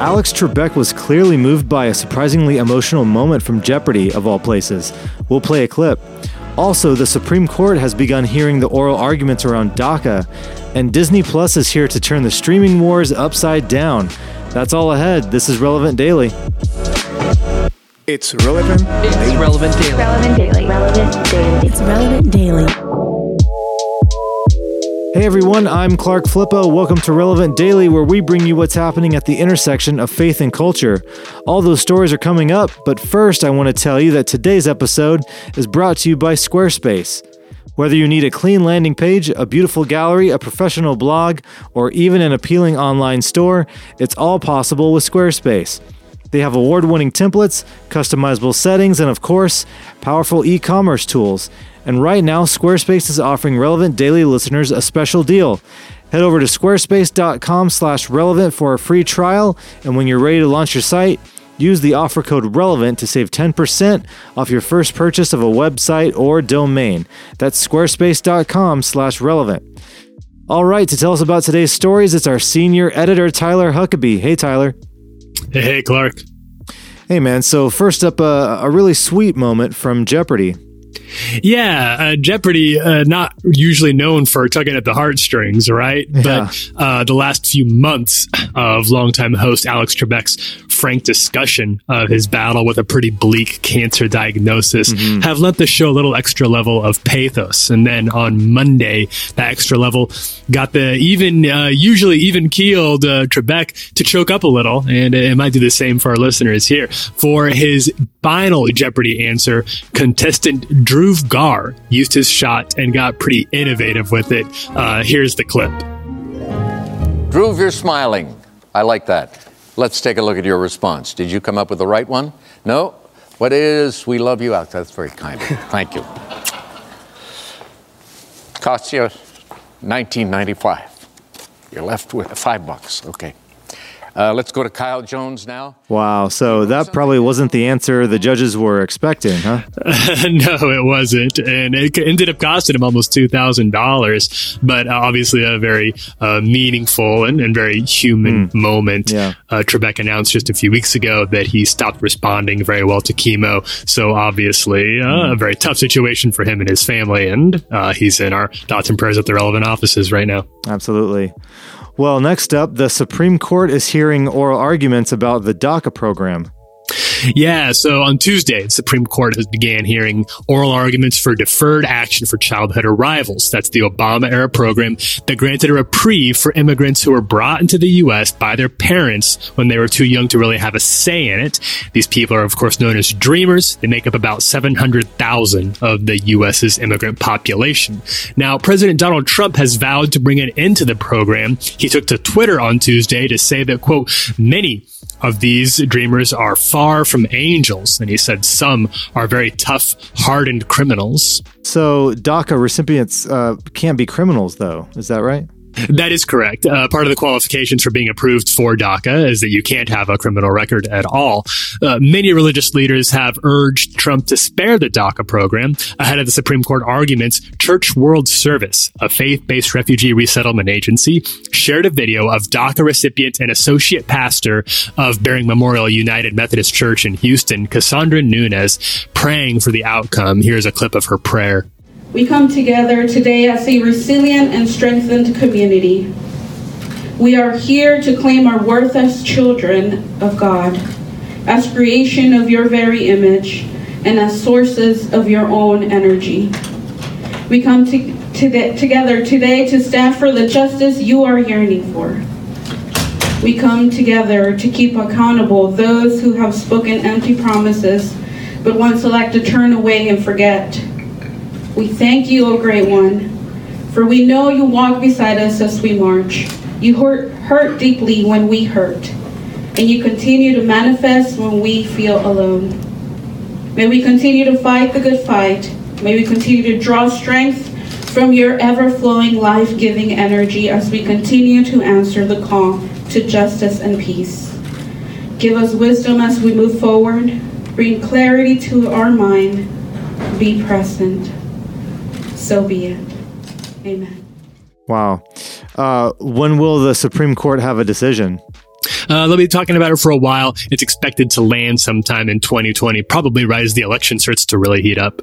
Alex Trebek was clearly moved by a surprisingly emotional moment from Jeopardy, of all places. We'll play a clip. Also, the Supreme Court has begun hearing the oral arguments around DACA, and Disney Plus is here to turn the streaming wars upside down. That's all ahead. This is Relevant Daily. It's relevant. It's relevant daily. Relevant Daily. Relevant Daily. It's Relevant Daily. Hey everyone, I'm Clark Flippo. Welcome to Relevant Daily, where we bring you what's happening at the intersection of faith and culture. All those stories are coming up, but first, I want to tell you that today's episode is brought to you by Squarespace. Whether you need a clean landing page, a beautiful gallery, a professional blog, or even an appealing online store, it's all possible with Squarespace. They have award winning templates, customizable settings, and of course, powerful e commerce tools. And right now, Squarespace is offering relevant daily listeners a special deal. Head over to squarespace.com slash relevant for a free trial, and when you're ready to launch your site, use the offer code relevant to save 10% off your first purchase of a website or domain. That's squarespace.com slash relevant. All right, to tell us about today's stories, it's our senior editor, Tyler Huckabee. Hey, Tyler. Hey, hey, Clark. Hey, man. So, first up, uh, a really sweet moment from Jeopardy. Yeah, uh, Jeopardy, uh, not usually known for tugging at the heartstrings, right? Yeah. But uh, the last few months of longtime host Alex Trebek's frank discussion of his battle with a pretty bleak cancer diagnosis have lent the show a little extra level of pathos. And then on Monday, that extra level got the even, uh, usually even keeled uh, Trebek to choke up a little. And it might do the same for our listeners here. For his final Jeopardy answer, contestant Dhruv Gaur used his shot and got pretty innovative with it. Uh, here's the clip. Dhruv, you're smiling. I like that. Let's take a look at your response. Did you come up with the right one? No? What is we love you out? That's very kind of you. Thank you. Costs you 1995. You're left with five bucks. Okay. Uh, let's go to Kyle Jones now. Wow. So, that probably wasn't the answer the judges were expecting, huh? no, it wasn't, and it ended up costing him almost two thousand dollars. But uh, obviously, a very uh, meaningful and, and very human moment. Yeah. Uh, Trebek announced just a few weeks ago that he stopped responding very well to chemo. So obviously, uh, a very tough situation for him and his family, and uh, he's in our thoughts and prayers at the relevant offices right now. Absolutely. Well, next up, the Supreme Court is hearing oral arguments about the DACA program. Yeah, so on Tuesday, the Supreme Court has began hearing oral arguments for deferred action for childhood arrivals. That's the Obama era program that granted a reprieve for immigrants who were brought into the U.S. by their parents when they were too young to really have a say in it. These people are, of course, known as dreamers. They make up about 700,000 of the U.S.'s immigrant population. Now, President Donald Trump has vowed to bring an end to the program. He took to Twitter on Tuesday to say that, quote, many of these dreamers are far from angels. And he said some are very tough, hardened criminals. So, DACA recipients uh, can't be criminals, though. Is that right? That is correct. Uh, part of the qualifications for being approved for DACA is that you can't have a criminal record at all. Uh, many religious leaders have urged Trump to spare the DACA program ahead of the Supreme Court arguments. Church World Service, a faith-based refugee resettlement agency, shared a video of DACA recipient and associate pastor of Bering Memorial United Methodist Church in Houston, Cassandra Nunez, praying for the outcome. Here's a clip of her prayer. We come together today as a resilient and strengthened community. We are here to claim our worth as children of God, as creation of your very image, and as sources of your own energy. We come to, to, together today to stand for the justice you are yearning for. We come together to keep accountable those who have spoken empty promises, but once elect to turn away and forget. We thank you, O Great One, for we know you walk beside us as we march. You hurt, hurt deeply when we hurt, and you continue to manifest when we feel alone. May we continue to fight the good fight. May we continue to draw strength from your ever flowing, life giving energy as we continue to answer the call to justice and peace. Give us wisdom as we move forward. Bring clarity to our mind. Be present. So be it. Amen. Wow. Uh, when will the Supreme Court have a decision? Uh, they'll be talking about it for a while. It's expected to land sometime in 2020, probably right as the election starts to really heat up.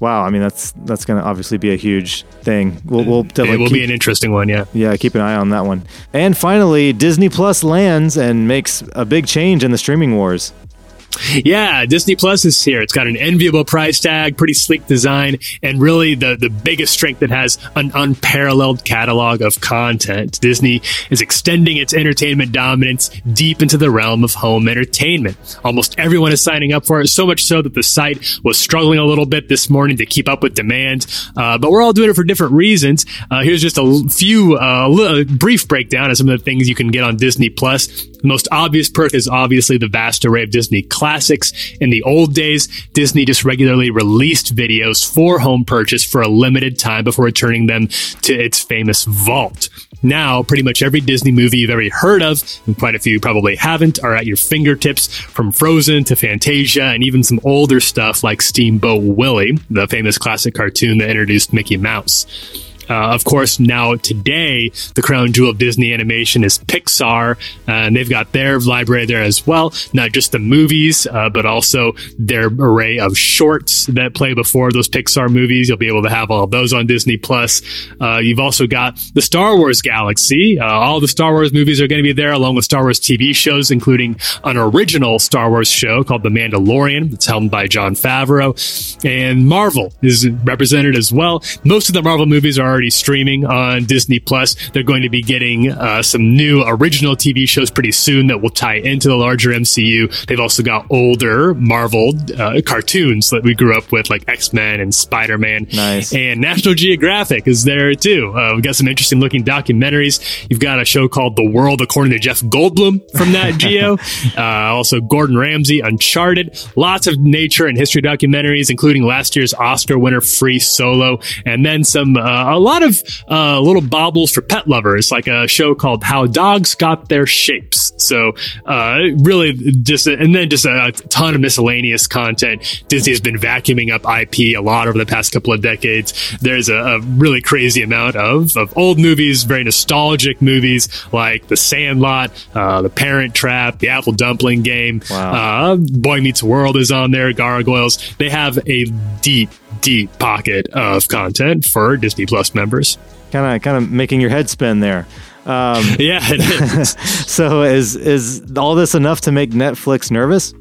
Wow, I mean that's that's going to obviously be a huge thing. We'll, we'll definitely it will keep, be an interesting one, yeah. yeah keep an eye on that one. And finally, Disney Plus lands and makes a big change in the streaming wars. Yeah, Disney Plus is here. It's got an enviable price tag, pretty sleek design, and really the, the biggest strength that has an unparalleled catalog of content. Disney is extending its entertainment dominance deep into the realm of home entertainment. Almost everyone is signing up for it, so much so that the site was struggling a little bit this morning to keep up with demand. Uh, but we're all doing it for different reasons. Uh, here's just a few, uh, a brief breakdown of some of the things you can get on Disney Plus. The most obvious perk is obviously the vast array of Disney classics. In the old days, Disney just regularly released videos for home purchase for a limited time before returning them to its famous vault. Now, pretty much every Disney movie you've ever heard of, and quite a few probably haven't, are at your fingertips from Frozen to Fantasia and even some older stuff like Steamboat Willie, the famous classic cartoon that introduced Mickey Mouse. Uh, of course, now today, the crown jewel of Disney animation is Pixar, uh, and they've got their library there as well. Not just the movies, uh, but also their array of shorts that play before those Pixar movies. You'll be able to have all those on Disney Plus. Uh, you've also got the Star Wars galaxy. Uh, all the Star Wars movies are going to be there, along with Star Wars TV shows, including an original Star Wars show called The Mandalorian. It's helmed by Jon Favreau, and Marvel is represented as well. Most of the Marvel movies are already streaming on Disney Plus. They're going to be getting uh, some new original TV shows pretty soon that will tie into the larger MCU. They've also got older Marvel uh, cartoons that we grew up with, like X Men and Spider Man. Nice. And National Geographic is there too. Uh, we've got some interesting looking documentaries. You've got a show called The World According to Jeff Goldblum from Nat Geo. uh, also, Gordon Ramsay, Uncharted. Lots of nature and history documentaries, including last year's Oscar winner Free Solo, and then some uh, a lot of uh, little baubles for pet lovers, like a show called How Dogs Got Their Shapes. So, uh, really, just and then just a, ton of miscellaneous content. Disney has been vacuuming up IP a lot over the past couple of decades. There's a, a really crazy amount of of old movies, very nostalgic movies like The Sandlot, uh, The Parent Trap, The Apple Dumpling Gang, Wow. uh, Boy Meets World is on there, Gargoyles. They have a deep, deep pocket of content for Disney Plus members. Kind of kind of making your head spin there. Um, Yeah, so is is all this enough to make Netflix nervous?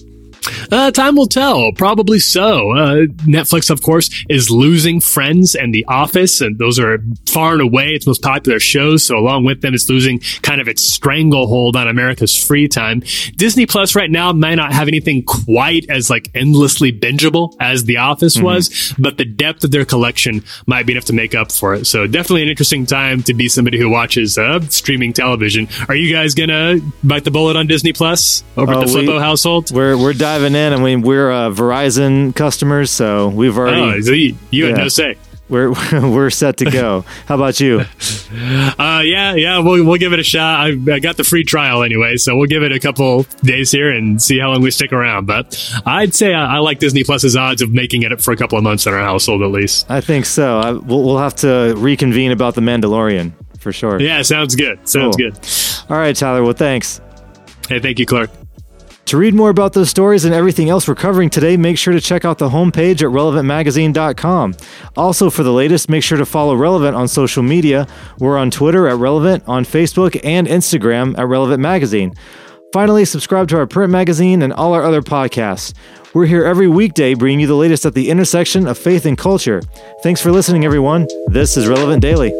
Uh, time will tell. Probably so. Uh, Netflix, of course, is losing Friends and The Office, and those are far and away its most popular shows. So, along with them, it's losing kind of its stranglehold on America's free time. Disney Plus right now might not have anything quite as like endlessly bingeable as The Office was, but the depth of their collection might be enough to make up for it. So, definitely an interesting time to be somebody who watches uh, streaming television. Are you guys gonna bite the bullet on Disney Plus over Oh, at the we- Flippo household? We're we're diving in. I mean, we're uh, Verizon customers, so we've Oh, already so you, you had Yeah. no say. we're we're set to go. How about you? Uh, yeah, yeah, we'll, we'll give it a shot. I, I got the free trial anyway, so we'll give it a couple days here and see how long we stick around. But I'd say I, I like Disney Plus's odds of making it for a couple of months in our household at least. I think so. I, we'll, we'll have to reconvene about the Mandalorian for sure. Yeah, sounds good. Sounds Cool. good. All right, Tyler. Well, thanks. Hey, thank you, Clark. To read more about those stories and everything else we're covering today, make sure to check out the homepage at relevantmagazine.com. Also, for the latest, make sure to follow Relevant on social media. We're on Twitter at Relevant, on Facebook and Instagram at Relevant Magazine. Finally, subscribe to our print magazine and all our other podcasts. We're here every weekday bringing you the latest at the intersection of faith and culture. Thanks for listening, everyone. This is Relevant Daily.